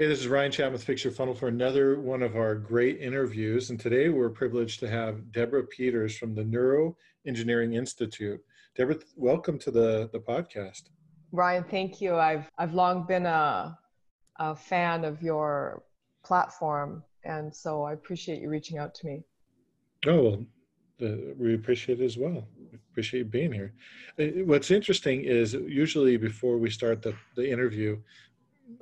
Hey, this is Ryan Chapman with Fix Your Funnel for another one of our great interviews. And today we're privileged to have Deborah Peters from the Neuro Engineering Institute. Deborah, welcome to the, the podcast. Ryan, thank you. I've I've long been a, a fan of your platform, and so I appreciate you reaching out to me. Oh, well, the, we appreciate it as well. We appreciate you being here. What's interesting is usually before we start the, the interview,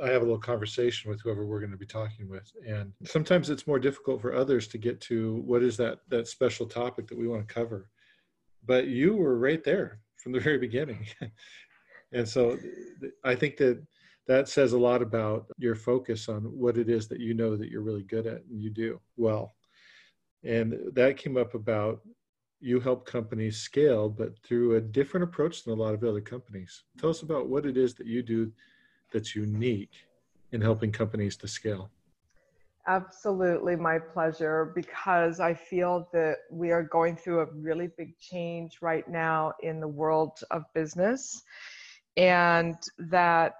I have a little conversation with whoever we're going to be talking with, and sometimes it's more difficult for others to get to what is that that special topic that we want to cover. But you were right there from the very beginning, and so I think that that says a lot about your focus on what it is that you know that you're really good at and you do well. And that came up about you help companies scale, but through a different approach than a lot of other companies. Tell us about what it is that you do that's unique in helping companies to scale? Absolutely, my pleasure, because I feel that we are going through a really big change right now in the world of business, and that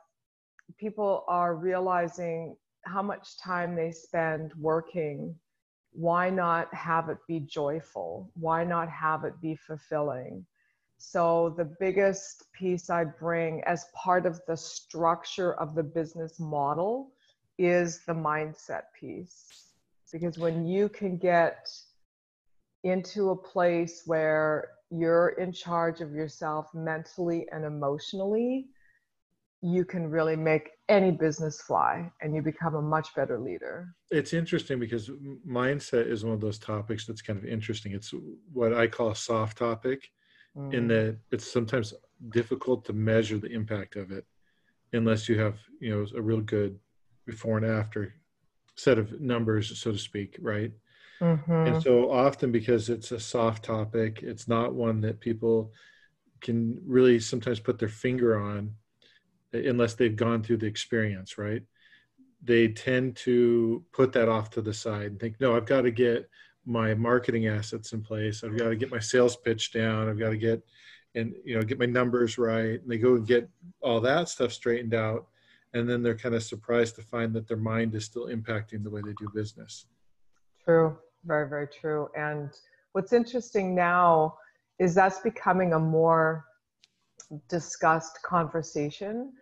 people are realizing how much time they spend working. Why not have it be joyful? Why not have it be fulfilling? So, the biggest piece I bring as part of the structure of the business model is the mindset piece. Because when you can get into a place where you're in charge of yourself mentally and emotionally, you can really make any business fly and you become a much better leader. It's interesting because mindset is one of those topics that's kind of interesting. It's what I call a soft topic mm. in that it's sometimes difficult to measure the impact of it unless you have you know a real good before and after set of numbers so to speak right mm-hmm. and so often because it's a soft topic it's not one that people can really sometimes put their finger on unless they've gone through the experience right they tend to put that off to the side and think no i've got to get my marketing assets in place. I've got to get my sales pitch down. I've got to get and you know get my numbers right. And they go and get all that stuff straightened out, and then they're kind of surprised to find that their mind is still impacting the way they do business. True, very very true. And what's interesting now is that's becoming a more discussed conversation.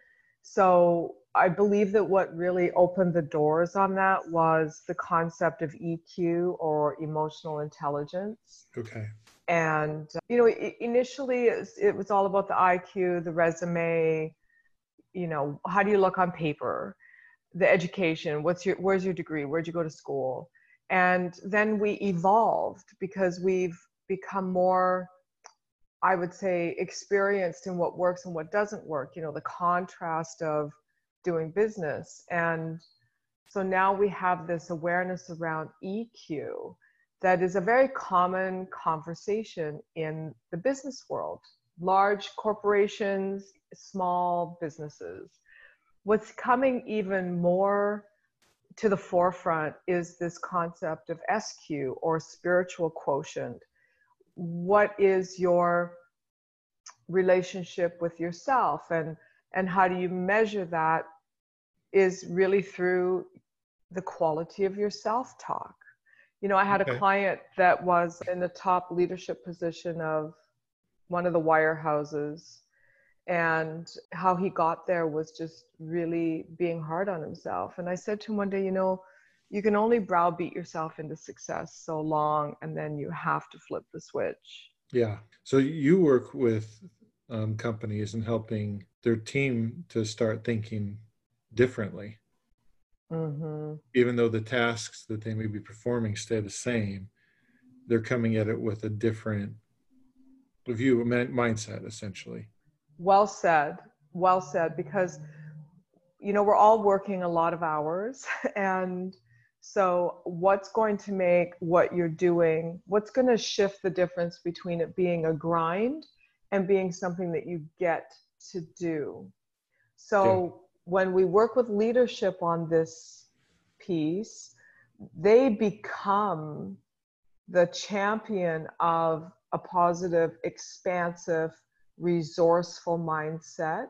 So I believe that what really opened the doors on that was the concept of EQ or emotional intelligence. Okay. And, uh, you know, initially it was all about the IQ, the resume, you know, how do you look on paper, the education, what's your, where's your degree, where'd you go to school? And then we evolved because we've become more I would say experienced in what works and what doesn't work. You know, the contrast of doing business. And so now we have this awareness around EQ that is a very common conversation in the business world large corporations, small businesses. What's coming even more to the forefront is this concept of SQ or spiritual quotient. What is your relationship with yourself and and how do you measure that is really through the quality of your self talk. You know, I had okay. a client that was in the top leadership position of one of the wirehouses, and how he got there was just really being hard on himself. And I said to him one day, you know, you can only browbeat yourself into success so long, and then you have to flip the switch. Yeah. So you work with um, companies and helping their team to start thinking differently. Mm-hmm. Even though the tasks that they may be performing stay the same, they're coming at it with a different view, mindset, essentially. Well said. Well said. Because, you know, we're all working a lot of hours. And so, what's going to make what you're doing, what's going to shift the difference between it being a grind and being something that you get to do? So, when we work with leadership on this piece, they become the champion of a positive, expansive, resourceful mindset.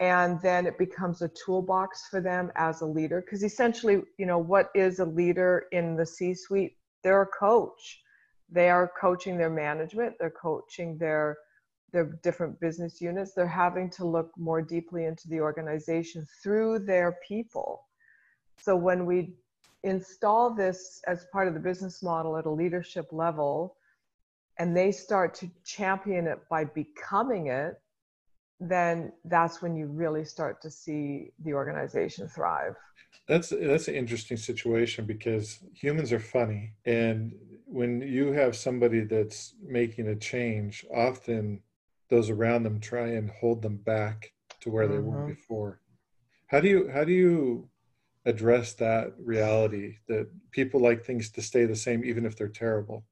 and then it becomes a toolbox for them as a leader. Because essentially you know what is a leader in the c suite they're a coach. They are coaching their management. They're coaching their their different business units they're having to look more deeply into the organization through their people so when we install this as part of the business model at a leadership level and they start to champion it by becoming it then that's when you really start to see the organization thrive. That's that's an interesting situation because humans are funny, and when you have somebody that's making a change, often those around them try and hold them back to where mm-hmm. they were before. How do you how do you address that reality that people like things to stay the same even if they're terrible?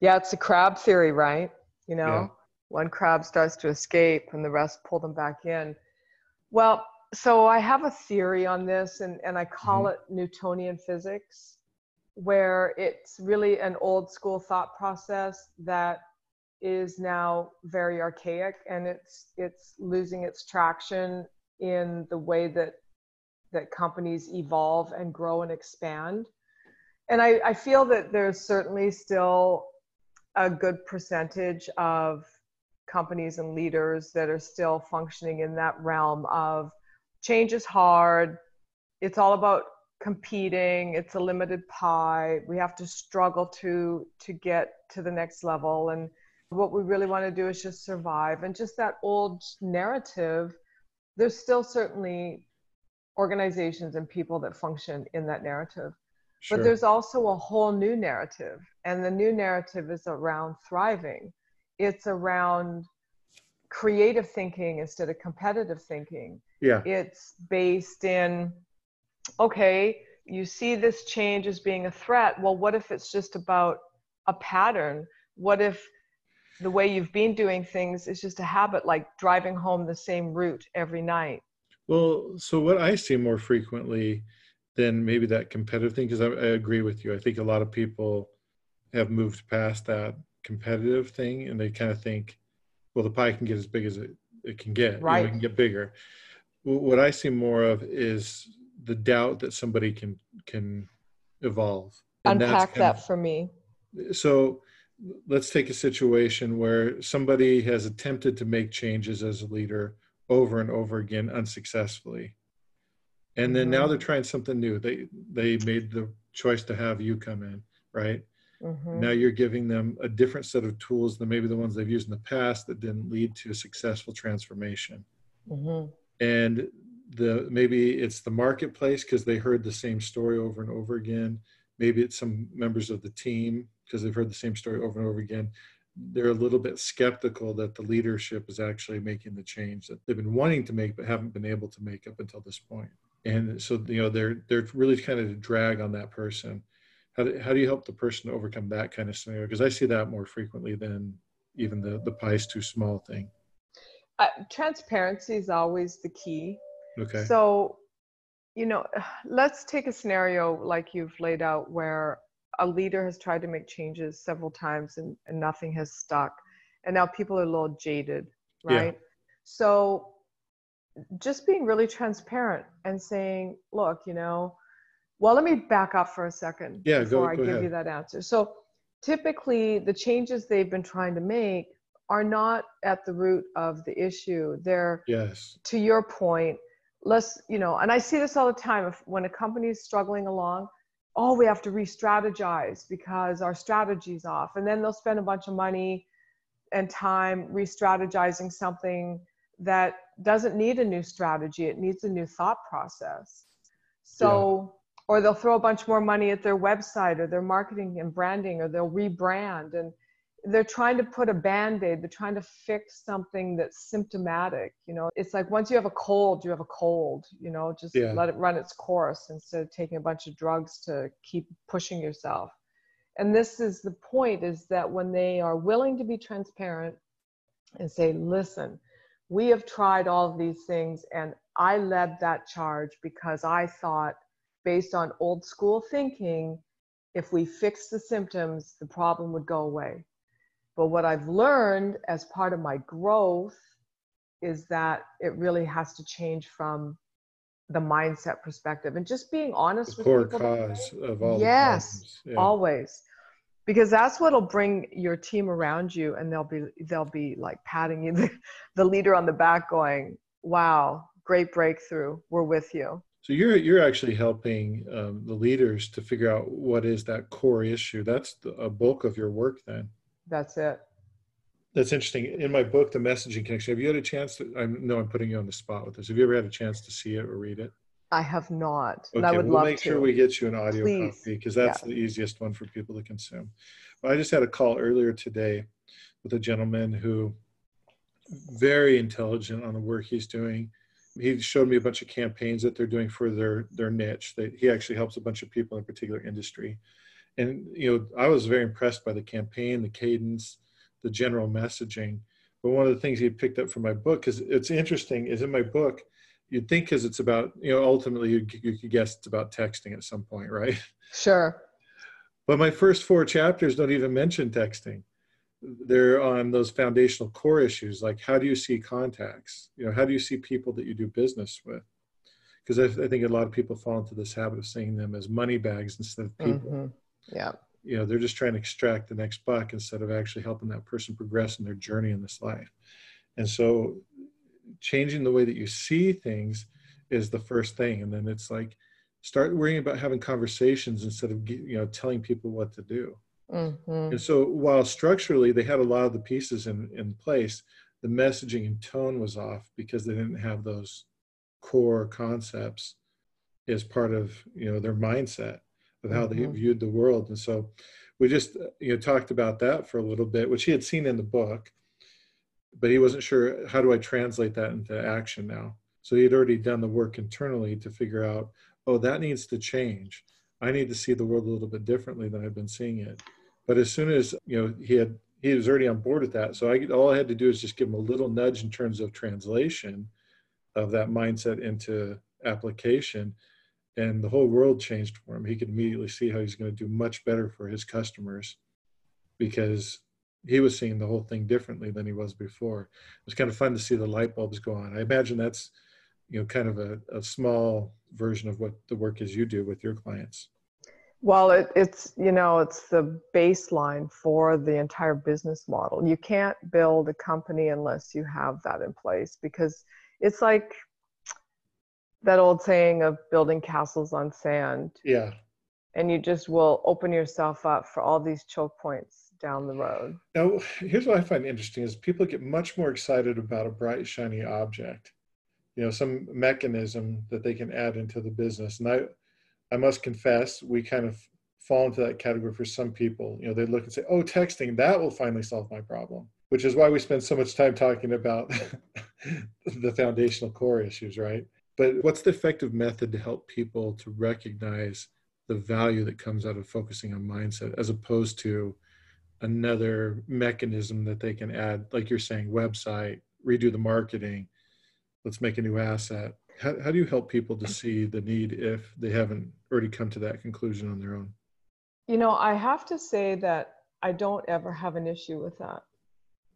Yeah, it's a crab theory, right? You know, yeah one crab starts to escape and the rest pull them back in. Well, so I have a theory on this and, and I call mm-hmm. it Newtonian physics, where it's really an old school thought process that is now very archaic and it's it's losing its traction in the way that that companies evolve and grow and expand. And I, I feel that there's certainly still a good percentage of companies and leaders that are still functioning in that realm of change is hard. It's all about competing. It's a limited pie. We have to struggle to to get to the next level. And what we really want to do is just survive. And just that old narrative, there's still certainly organizations and people that function in that narrative. Sure. But there's also a whole new narrative. And the new narrative is around thriving it's around creative thinking instead of competitive thinking. Yeah. It's based in, okay, you see this change as being a threat. Well, what if it's just about a pattern? What if the way you've been doing things is just a habit, like driving home the same route every night? Well, so what I see more frequently than maybe that competitive thing, because I, I agree with you. I think a lot of people have moved past that competitive thing and they kind of think well the pie can get as big as it, it can get right you know, it can get bigger what i see more of is the doubt that somebody can can evolve and unpack that of, for me so let's take a situation where somebody has attempted to make changes as a leader over and over again unsuccessfully and then mm-hmm. now they're trying something new they they made the choice to have you come in right Mm-hmm. Now you're giving them a different set of tools than maybe the ones they've used in the past that didn't lead to a successful transformation. Mm-hmm. And the maybe it's the marketplace because they heard the same story over and over again. Maybe it's some members of the team because they've heard the same story over and over again. They're a little bit skeptical that the leadership is actually making the change that they've been wanting to make but haven't been able to make up until this point. And so you know they're they're really kind of a drag on that person how do, how do you help the person overcome that kind of scenario because i see that more frequently than even the the pie is too small thing uh, transparency is always the key okay so you know let's take a scenario like you've laid out where a leader has tried to make changes several times and, and nothing has stuck and now people are a little jaded right yeah. so just being really transparent and saying look you know well, let me back up for a second yeah, before go, I go give ahead. you that answer. So typically the changes they've been trying to make are not at the root of the issue. They're yes. to your point, let's, you know, and I see this all the time if when a company is struggling along, oh, we have to re-strategize because our strategy's off. And then they'll spend a bunch of money and time re-strategizing something that doesn't need a new strategy. It needs a new thought process. So or they'll throw a bunch more money at their website or their marketing and branding or they'll rebrand and they're trying to put a band-aid they're trying to fix something that's symptomatic you know it's like once you have a cold you have a cold you know just yeah. let it run its course instead of taking a bunch of drugs to keep pushing yourself and this is the point is that when they are willing to be transparent and say listen we have tried all of these things and i led that charge because i thought based on old school thinking, if we fix the symptoms, the problem would go away. But what I've learned as part of my growth is that it really has to change from the mindset perspective and just being honest the with core people cause of all yes yeah. always. Because that's what'll bring your team around you and they'll be they'll be like patting you the, the leader on the back going wow great breakthrough. We're with you. So you're you're actually helping um, the leaders to figure out what is that core issue. That's the, a bulk of your work then that's it that's interesting. In my book, The Messaging Connection, have you had a chance to? I know I'm putting you on the spot with this. Have you ever had a chance to see it or read it? I have not, okay, and I would we'll love make to. sure we get you an audio Please. copy because that's Yeah. the easiest one for people to consume. But I just had a call earlier today with a gentleman who very intelligent on the work he's doing. He showed me a bunch of campaigns that they're doing for their their niche. That he actually helps a bunch of people in a particular industry, and you know I was very impressed by the campaign, the cadence, the general messaging. But one of the things he picked up from my book, because it's interesting, is in my book, you'd think because it's about, you know, ultimately you, you could guess it's about texting at some point, right? Sure. But my first four chapters don't even mention texting. They're on those foundational core issues, like how do you see contacts? You know, how do you see people that you do business with? Because I, I think a lot of people fall into this habit of seeing them as money bags instead of people Mhm. Yeah. you know they're just trying to extract the next buck instead of actually helping that person progress in their journey in this life and so changing the way that you see things is the first thing and then it's like start worrying about having conversations instead of you know telling people what to do Mhm. and so while structurally they had a lot of the pieces in in place the messaging and tone was off because they didn't have those core concepts as part of you know their mindset of how they Mhm. viewed the world. And so we just uh, you know talked about that for a little bit which he had seen in the book but he wasn't sure how do i translate that into action now? So he had already done the work internally to figure out oh that needs to change. I need to see the world a little bit differently than i've been seeing it. But as soon as you know he had he was already on board with that. So i all i had to do is just give him a little nudge in terms of translation of that mindset into application and the whole world changed for him. He could immediately see how he's going to do much better for his customers because he was seeing the whole thing differently than he was before. It was kind of fun to see the light bulbs go on. I imagine that's you know kind of a, a small version of what the work is you do with your clients. Well, it, it's you know it's the baseline for the entire business model. You can't build a company unless you have that in place because it's like that old saying of building castles on sand, yeah and you just will open yourself up for all these choke points down the road. Now, here's what I find interesting is people get much more excited about a bright, shiny object, you know, some mechanism that they can add into the business. And I, I must confess, we kind of fall into that category for some people. You know, they look and say, oh, texting, that will finally solve my problem, which is why we spend so much time talking about the foundational core issues, right? But what's the effective method to help people to recognize the value that comes out of focusing on mindset as opposed to another mechanism that they can add, like you're saying, website, redo the marketing, let's make a new asset. How, how do you help people to see the need if they haven't already come to that conclusion on their own? You know, I have to say that I don't ever have an issue with that.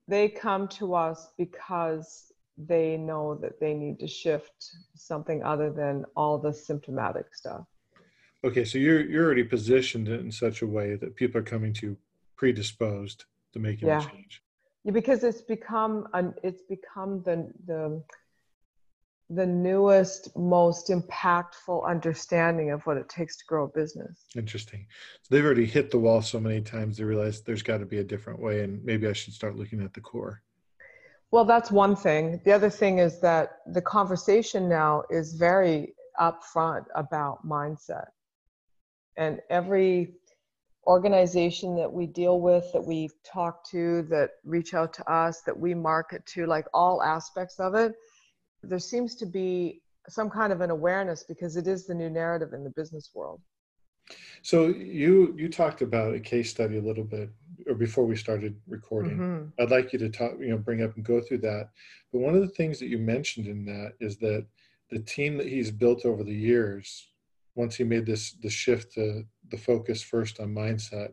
They come to us because they know that they need to shift something other than all the symptomatic stuff. Okay, so you're you're already positioned in such a way that people are coming to you predisposed to making Yeah. a change. Yeah, because it's become an it's become the the the newest, most impactful understanding of what it takes to grow a business. Interesting. So they've already hit the wall so many times they realize there's got to be a different way, and maybe I should start looking at the core. Well, that's one thing. The other thing is that the conversation now is very upfront about mindset. And every organization that we deal with, that we talk to, that reach out to us, that we market to, like all aspects of it, there seems to be some kind of an awareness because it is the new narrative in the business world. So you you talked about a case study a little bit, or before we started recording. Mhm. I'd like you to talk, you know, bring up and go through that. But one of the things that you mentioned in that is that the team that he's built over the years, once he made this the shift to the focus first on mindset,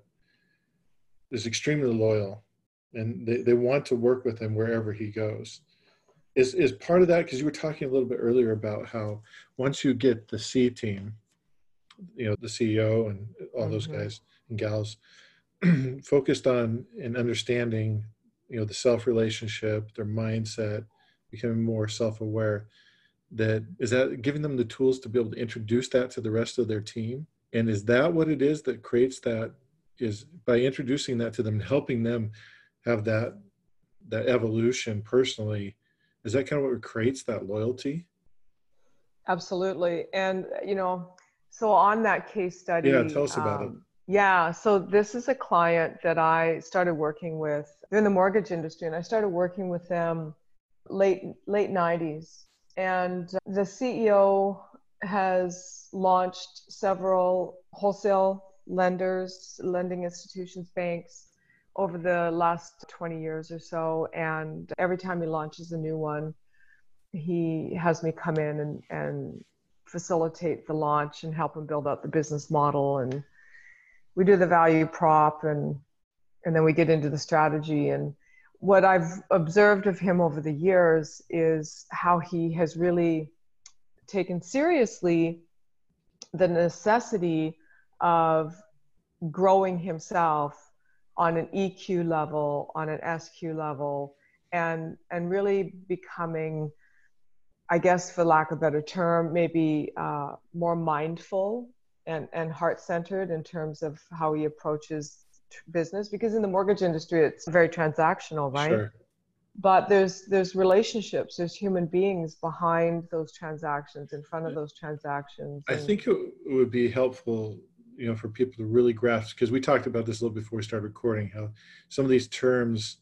is extremely loyal, and they, they want to work with him wherever he goes. is is part of that because you were talking a little bit earlier about how once you get the C team, you know, the CEO and all mm-hmm. those guys and gals focused on and understanding, you know, the self relationship, their mindset, becoming more self aware. That is that giving them the tools to be able to introduce that to the rest of their team, and is that what it is that creates that? Is by introducing that to them, helping them have that that evolution personally is that kind of what creates that loyalty absolutely and you know so on that case study yeah tell us about um, it yeah so this is a client that i started working with They're in the mortgage industry and i started working with them late late 90s and the ceo has launched several wholesale lenders lending institutions banks over the last 20 years or so. And every time he launches a new one, he has me come in and, and facilitate the launch and help him build out the business model. And we do the value prop and and then we get into the strategy. And what I've observed of him over the years is how he has really taken seriously the necessity of growing himself on an EQ level, on an SQ level, and and really becoming, I guess, for lack of a better term, maybe uh, more mindful and and heart centered in terms of how he approaches business. Because in the mortgage industry, it's very transactional, right? Sure. But there's there's relationships, there's human beings behind those transactions, in front of those transactions. I think it would be helpful you know for people to really grasp because we talked about this a little before we started recording how some of these terms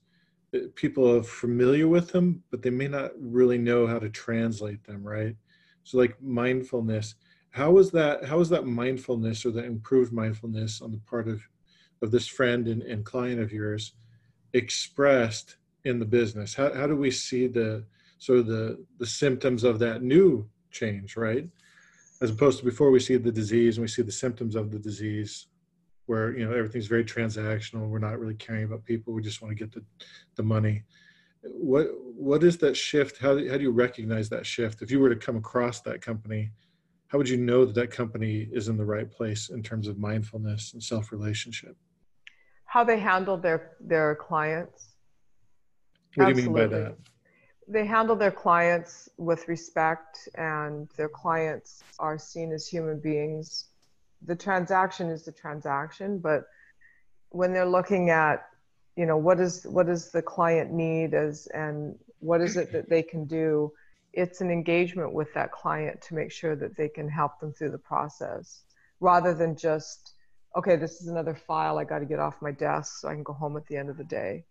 uh, people are familiar with them but they may not really know how to translate them right so like mindfulness how is that How was that mindfulness or the improved mindfulness on the part of of this friend and, and client of yours expressed in the business? How, how do we see the sort of the the symptoms of that new change right? As opposed to before we see the disease and we see the symptoms of the disease where you know everything's very transactional. We're not really caring about people. We just want to get the, the money. What what is that shift? How how do you recognize that shift? If you were to come across that company how would you know that that company is in the right place in terms of mindfulness and self relationship how they handle their their clients? What do you mean by that? They handle their clients with respect and their clients are seen as human beings. The transaction is the transaction but when they're looking at you know what is what does the client need as and what is it that they can do it's an engagement with that client to make sure that they can help them through the process rather than just okay this is another file i got to get off my desk so i can go home at the end of the day.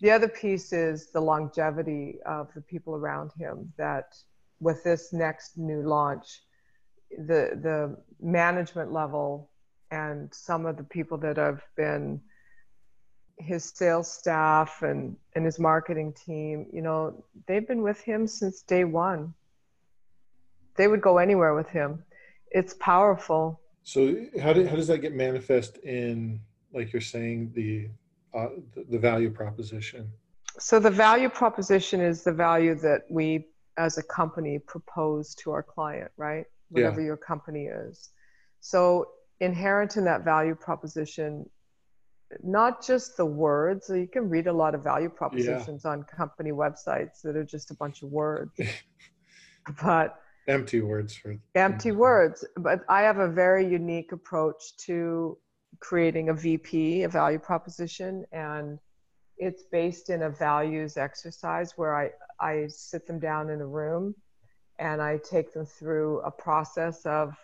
The other piece is the longevity of the people around him that with this next new launch the the management level and some of the people that have been his sales staff and and his marketing team you know they've been with him since day one they would go anywhere with him it's powerful so how, do, how does that get manifest in like you're saying the uh, the, value proposition? So the value proposition is the value that we as a company propose to our client, right? Whatever yeah. your company is. So inherent in that value proposition, not just the words. So you can read a lot of value propositions yeah. on company websites that are just a bunch of words. but empty words for empty words. But I have a very unique approach to creating a VP, a value proposition, and it's based in a values exercise where I, I sit them down in a room and I take them through a process of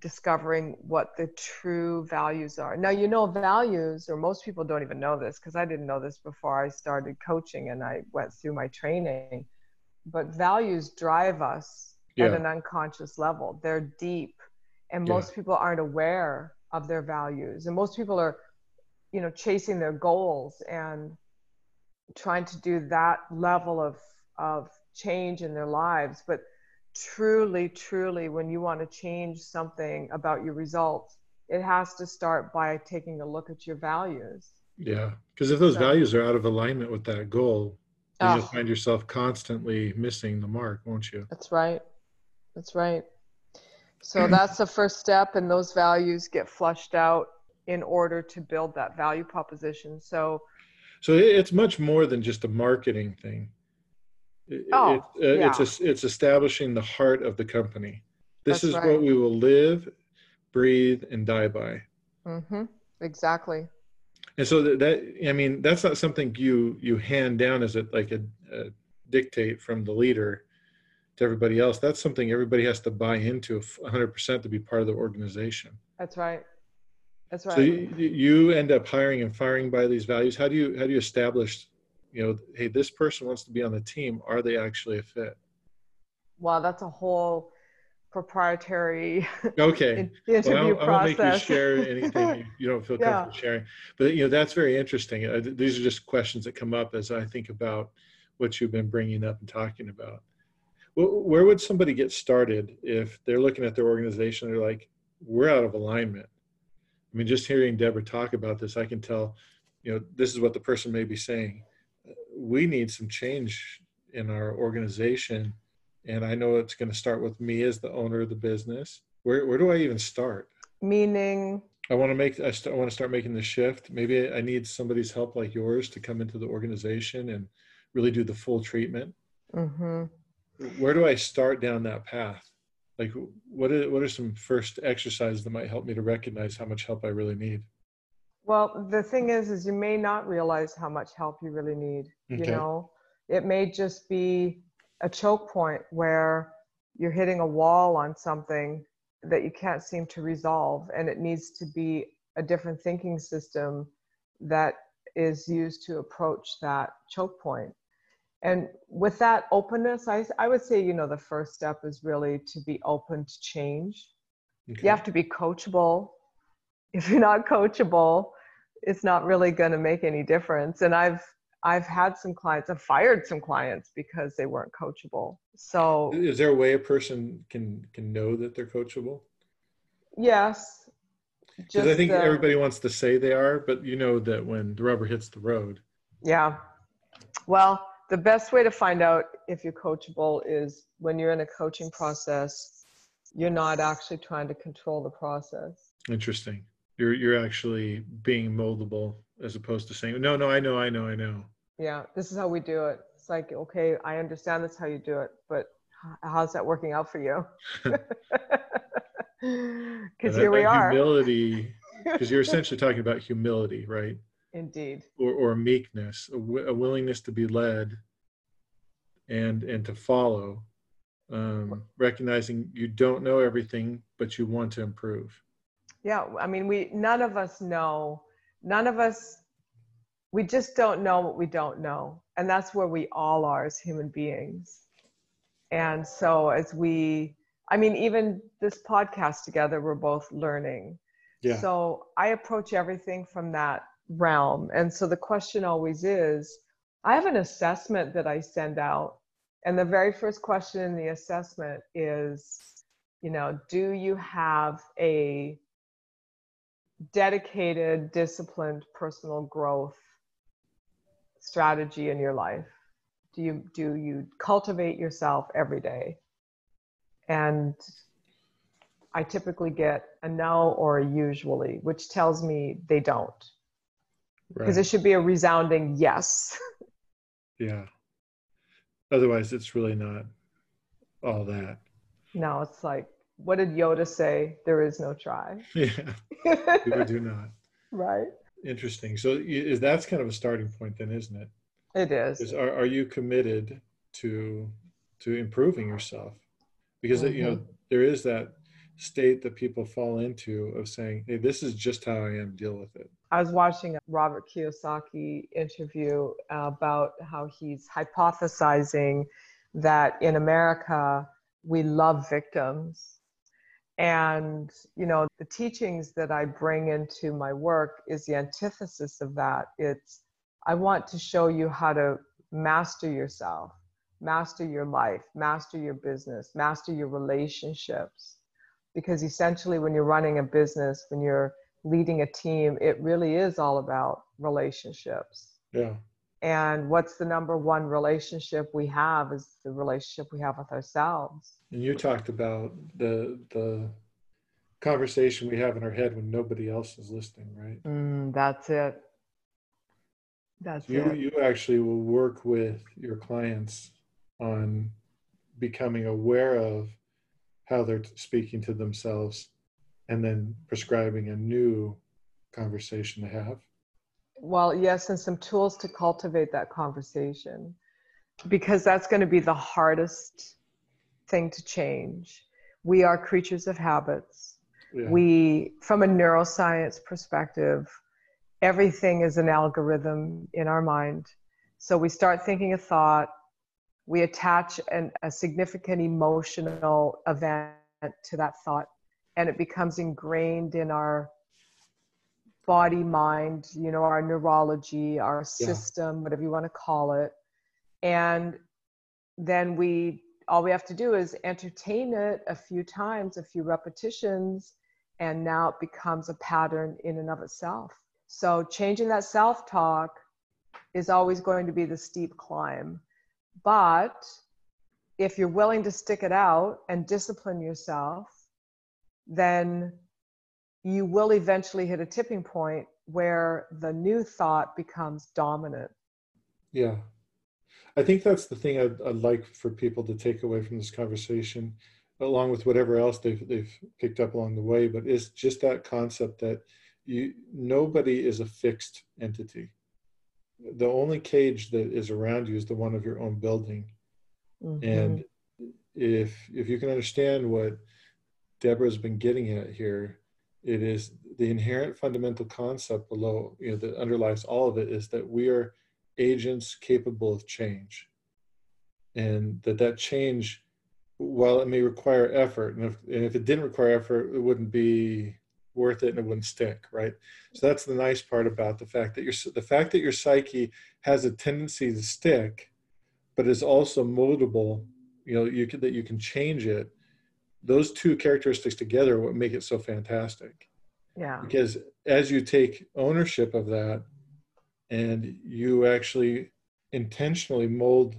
discovering what the true values are. Now, you know, values, or most people don't even know this because I didn't know this before I started coaching and I went through my training. But values drive us yeah. at an unconscious level, they're deep. And most yeah. people aren't aware of their values and most people are you know chasing their goals and trying to do that level of of change in their lives but truly truly when you want to change something about your results it has to start by taking a look at your values yeah because if those so, values are out of alignment with that goal oh. you'll ah. find yourself constantly missing the mark, won't you? That's right. That's right. So that's the first step, and those values get flushed out in order to build that value proposition. So, so it's much more than just a marketing thing. Oh, it, uh, yeah. it's a, it's establishing the heart of the company. This that's is right. what we will live, breathe, and die by. Mm-hmm. Exactly. And so that, that, I mean, that's not something you you hand down as a like a, a dictate from the leader to everybody else. That's something everybody has to buy into 100% to be part of the organization. That's right. That's right. So you, you end up hiring and firing by these values. How do you how do you establish, you know, hey, this person wants to be on the team. Are they actually a fit? Wow, that's a whole proprietary okay interview well, I, process. I won't make you share anything you don't feel comfortable yeah. sharing. But you know that's very interesting. Uh, these are just questions that come up as I think about what you've been bringing up and talking about where would somebody get started if they're looking at their organization and they're like we're out of alignment i mean just hearing deborah talk about this i can tell you know this is what the person may be saying we need some change in our organization. And i know it's going to start with me as the owner of the business. Where, where do i even start? Meaning? I want to make I, st- I want to start making the shift. Maybe i need somebody's help like yours to come into the organization and really do the full treatment. Mm-hmm. Where do I start down that path? Like, what are, what are some first exercises that might help me to recognize how much help I really need? Well, the thing is, is you may not realize how much help you really need. Okay. You know, it may just be a choke point where you're hitting a wall on something that you can't seem to resolve, and it needs to be a different thinking system that is used to approach that choke point. and with that openness I, I would say you know the first step is really to be open to change okay. you have to be coachable if you're not coachable it's not really going to make any difference. And i've i've had some clients i've fired some clients because they weren't coachable. So is there a way a person can can know that they're coachable? Yes. Because i think the, everybody wants to say they are but you know that when the rubber hits the road. Yeah. Well the best way to find out if you're coachable is when you're in a coaching process you're not actually trying to control the process. Interesting you're you're actually being moldable as opposed to saying no no i know i know i know. Yeah this is how we do it. It's like okay i understand that's how you do it but how's that working out for you? Because here we are. humility because you're essentially talking about humility right? Indeed. Or, or meekness, a, w- a willingness to be led and and to follow, um, recognizing you don't know everything, but you want to improve. Yeah, I mean, we none of us know. None of us. We just don't know what we don't know, and that's where we all are as human beings. And so, as we, I mean, even this podcast together, we're both learning. Yeah. So I approach everything from that realm. And so the question always is I have an assessment that I send out. And the very first question in the assessment is, you know, do you have a dedicated, disciplined personal growth strategy in your life? Do you do you cultivate yourself every day? And I typically get a no or a usually, which tells me they don't because right. it should be a resounding yes. yeah. Otherwise, it's really not all that. No, it's like, what did Yoda say? There is no try. Yeah. do do not. Right. Interesting. So is that's kind of a starting point then, isn't it? It is. is are, are you committed to to improving yourself? Because mm-hmm. you know there is that state that people fall into of saying, "Hey, this is just how I am. Deal with it." I was watching a Robert Kiyosaki interview about how he's hypothesizing that in America we love victims. And, you know, the teachings that I bring into my work is the antithesis of that. It's, I want to show you how to master yourself, master your life, master your business, master your relationships. Because essentially, when you're running a business, when you're leading a team, it really is all about relationships. Yeah. And what's the number one relationship we have is the relationship we have with ourselves. And you talked about the the conversation we have in our head when nobody else is listening right? Mm, that's it. That's you it. you actually will work with your clients on becoming aware of how they're speaking to themselves and then prescribing a new conversation to have well yes and some tools to cultivate that conversation because that's going to be the hardest thing to change. We are creatures of habits. Yeah. we from a neuroscience perspective everything is an algorithm in our mind. So we start thinking a thought we attach an, a significant emotional event to that thought and it becomes ingrained in our body mind you know our neurology our system yeah. whatever you want to call it. And then we all we have to do is entertain it a few times a few repetitions and now it becomes a pattern in and of itself. So changing that self talk is always going to be the steep climb. But if you're willing to stick it out and discipline yourself then you will eventually hit a tipping point where the new thought becomes dominant. Yeah. I think that's the thing I'd, I'd, like for people to take away from this conversation, along with whatever else they've, they've picked up along the way, but it's just that concept that you nobody is a fixed entity. The only cage that is around you is the one of your own building. Mm-hmm. And if if you can understand what Deborah's been getting at here, it is the inherent fundamental concept below you know that underlies all of it is that we are agents capable of change. And that that change while it may require effort and if, and if it didn't require effort it wouldn't be worth it and it wouldn't stick right? So that's the nice part about the fact that your the fact that your psyche has a tendency to stick but is also moldable you know you can that you can change it those two characteristics together what make it so fantastic. Yeah. Because as you take ownership of that and you actually intentionally mold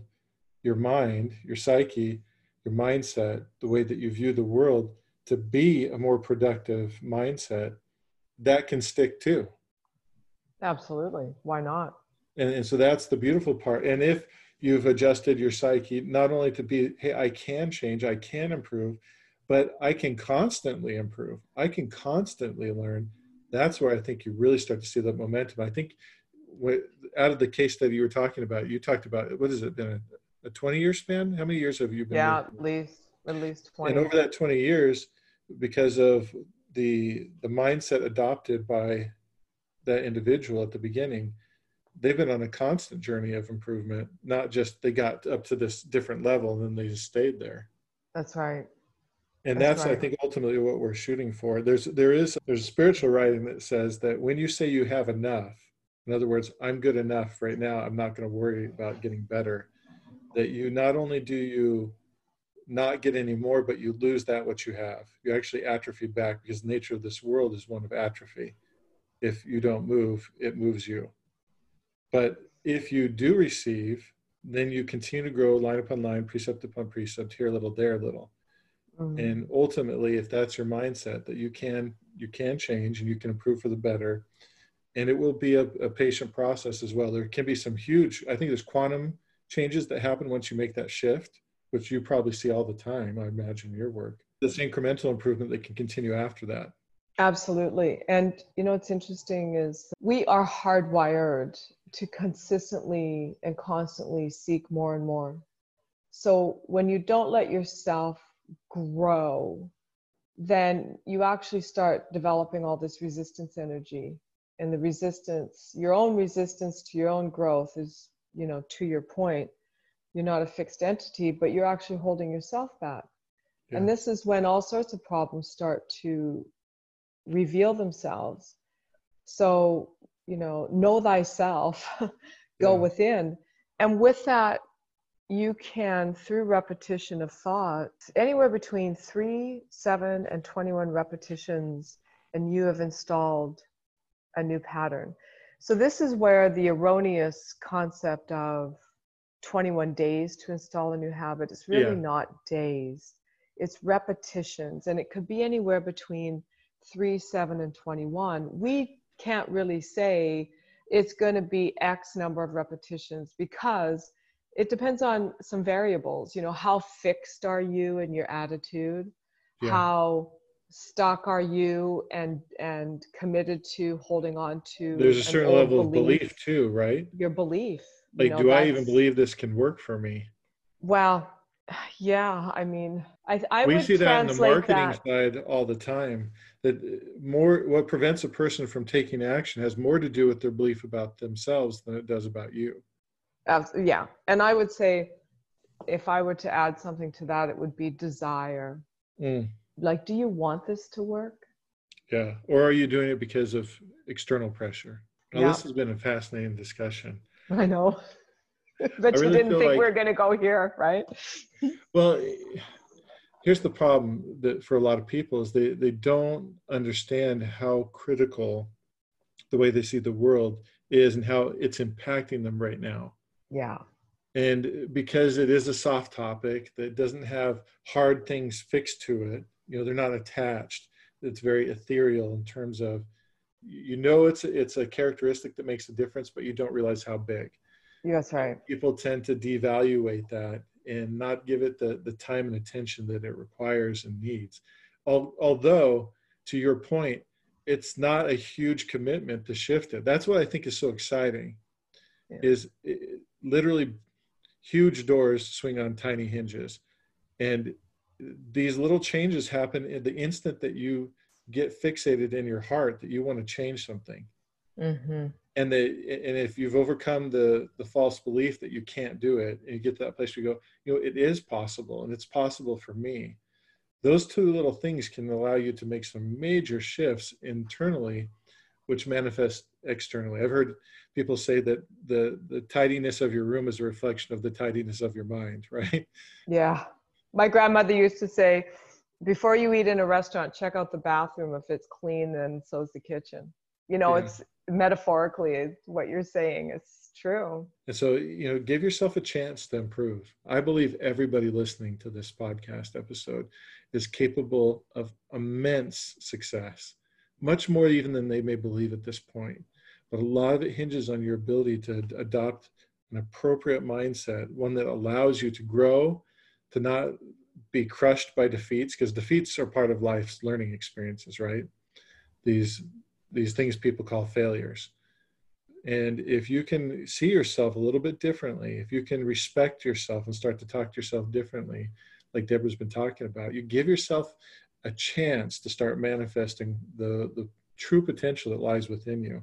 your mind your psyche your mindset the way that you view the world to be a more productive mindset that can stick too. Absolutely. Why not? And, and so that's the beautiful part. And if you've adjusted your psyche not only to be hey i can change i can improve but I can constantly improve. I can constantly learn. That's where I think you really start to see that momentum. I think what, out of the case study you were talking about, you talked about what has it been a, a 20 year span? How many years have you been? Yeah, at least at least 20. And over that 20 years, because of the the mindset adopted by that individual at the beginning, they've been on a constant journey of improvement. Not just they got up to this different level and then they just stayed there. That's right and that's, that's right. i think ultimately what we're shooting for. There's there is there's a spiritual writing that says that when you say you have enough in other words i'm good enough right now i'm not going to worry about getting better that you not only do you not get any more but you lose that what you have. You actually atrophy back because the nature of this world is one of atrophy. If you don't move it moves you. But if you do receive then you continue to grow line upon line precept upon precept here a little there a little mm-hmm. and ultimately if that's your mindset that you can you can change and you can improve for the better. And it will be a, a patient process as well. There can be some huge i think there's quantum changes that happen once you make that shift which you probably see all the time i imagine your work. This incremental improvement that can continue after that. Absolutely. And you know what's interesting is we are hardwired to consistently and constantly seek more and more. So when you don't let yourself grow, then you actually start developing all this resistance energy. And the resistance, your own resistance to your own growth is, you know, to your point, you're not a fixed entity, but you're actually holding yourself back. Yeah. And this is when all sorts of problems start to reveal themselves. So, you know, know thyself, go yeah. within. And with that you can, through repetition of thought, anywhere between three, seven, and 21 repetitions, and you have installed a new pattern. So this is where the erroneous concept of 21 days to install a new habit is really yeah. not days. It's repetitions and it could be anywhere between 3, 7 and 21. We can't really say it's going to be X number of repetitions because it depends on some variables. You know, how fixed are you in your attitude? Yeah. How stuck are you and and committed to holding on to there's a certain level belief, of belief too right your belief like you know, do i even believe this can work for me well yeah i mean i i we see that in the marketing that. side all the time that more what prevents a person from taking action has more to do with their belief about themselves than it does about you yeah. And i would say if i were to add something to that it would be desire. Mm. Like do you want this to work? Yeah. Or are you doing it because of external pressure? Well, yeah. this has been a fascinating discussion. I know. But I you didn't think like, we are going to go here right? Well here's the problem that for a lot of people is they they don't understand how critical the way they see the world is and how it's impacting them right now yeah. And because it is a soft topic that doesn't have hard things fixed to it you know they're not attached it's very ethereal in terms of you know it's it's a characteristic that makes a difference but you don't realize how big. Yeah, that's right. People tend to devaluate that and not give it the the time and attention that it requires and needs. Although to your point it's not a huge commitment to shift it. That's what i think is so exciting yeah. is it, literally huge doors swing on tiny hinges and these little changes happen in the instant that you get fixated in your heart that you want to change something mm-hmm. and the and if you've overcome the the false belief that you can't do it and you get to that place where you go you know it is possible and it's possible for me those two little things can allow you to make some major shifts internally which manifest externally i've heard people say that the the tidiness of your room is a reflection of the tidiness of your mind right yeah my grandmother used to say, before you eat in a restaurant, check out the bathroom. If it's clean, then so's the kitchen. You know, yeah. it's metaphorically what you're saying. It's true. And so, you know, give yourself a chance to improve. I believe everybody listening to this podcast episode is capable of immense success, much more even than they may believe at this point. But a lot of it hinges on your ability to adopt an appropriate mindset, one that allows you to grow to not be crushed by defeats because defeats are part of life's learning experiences right these these things people call failures and if you can see yourself a little bit differently if you can respect yourself and start to talk to yourself differently like deborah's been talking about you give yourself a chance to start manifesting the the true potential that lies within you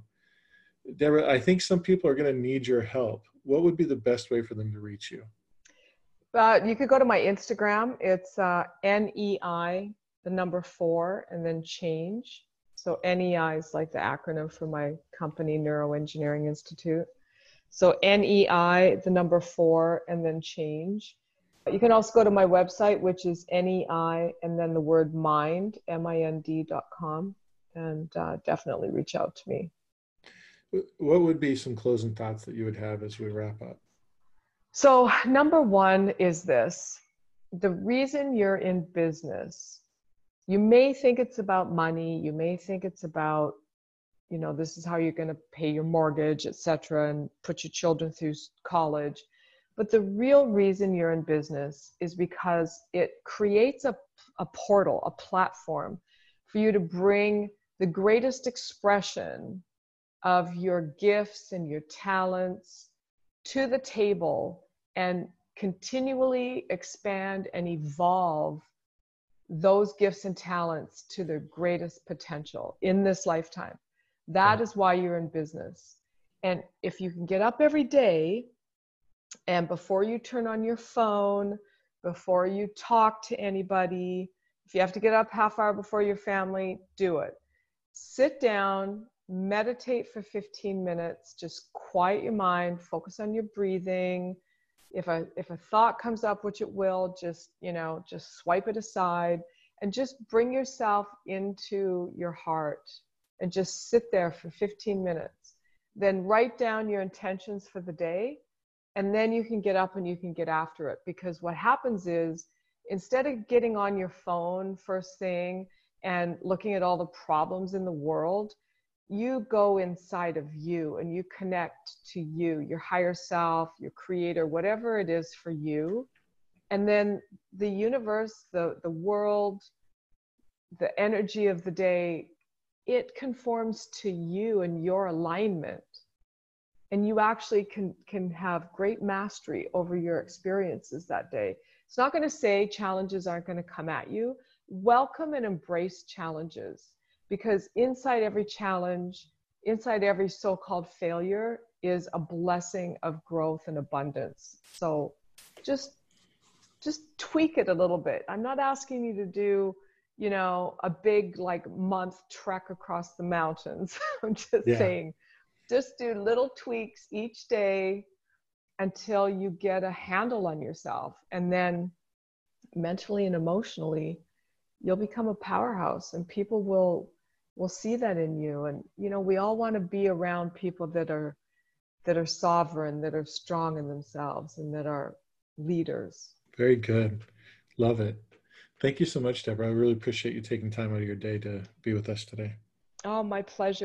deborah i think some people are going to need your help what would be the best way for them to reach you uh, you could go to my Instagram. It's uh, NEI, the number four, and then change. So NEI is like the acronym for my company, Neuroengineering Institute. So NEI, the number four, and then change. You can also go to my website, which is NEI and then the word mind, M-I-N-D dot com, and uh, definitely reach out to me. What would be some closing thoughts that you would have as we wrap up? So, number one is this the reason you're in business, you may think it's about money, you may think it's about, you know, this is how you're going to pay your mortgage, etc., and put your children through college. But the real reason you're in business is because it creates a, a portal, a platform for you to bring the greatest expression of your gifts and your talents to the table and continually expand and evolve those gifts and talents to their greatest potential in this lifetime. That is why you're in business. And if you can get up every day and before you turn on your phone, before you talk to anybody, if you have to get up half hour before your family, do it. Sit down, meditate for 15 minutes, just quiet your mind, focus on your breathing, if a if a thought comes up which it will just you know just swipe it aside and just bring yourself into your heart and just sit there for 15 minutes. Then write down your intentions for the day and then you can get up and you can get after it. Because what happens is instead of getting on your phone first thing and looking at all the problems in the world you go inside of you and you connect to you your higher self your creator whatever it is for you. And then the universe the the world the energy of the day it conforms to you and your alignment and you actually can can have great mastery over your experiences that day. It's not going to say challenges aren't going to come at you. Welcome and embrace challenges because inside every challenge inside every so-called failure is a blessing of growth and abundance. So just just tweak it a little bit. I'm not asking you to do you know a big like month trek across the mountains. I'm just yeah. saying just do little tweaks each day until you get a handle on yourself. And then mentally and emotionally you'll become a powerhouse and people will will see that in you. And you know we all want to be around people that are that are sovereign that are strong in themselves and that are leaders. Very good. Love it. Thank you so much deborah. I really appreciate you taking time out of your day to be with us today. Oh, my pleasure.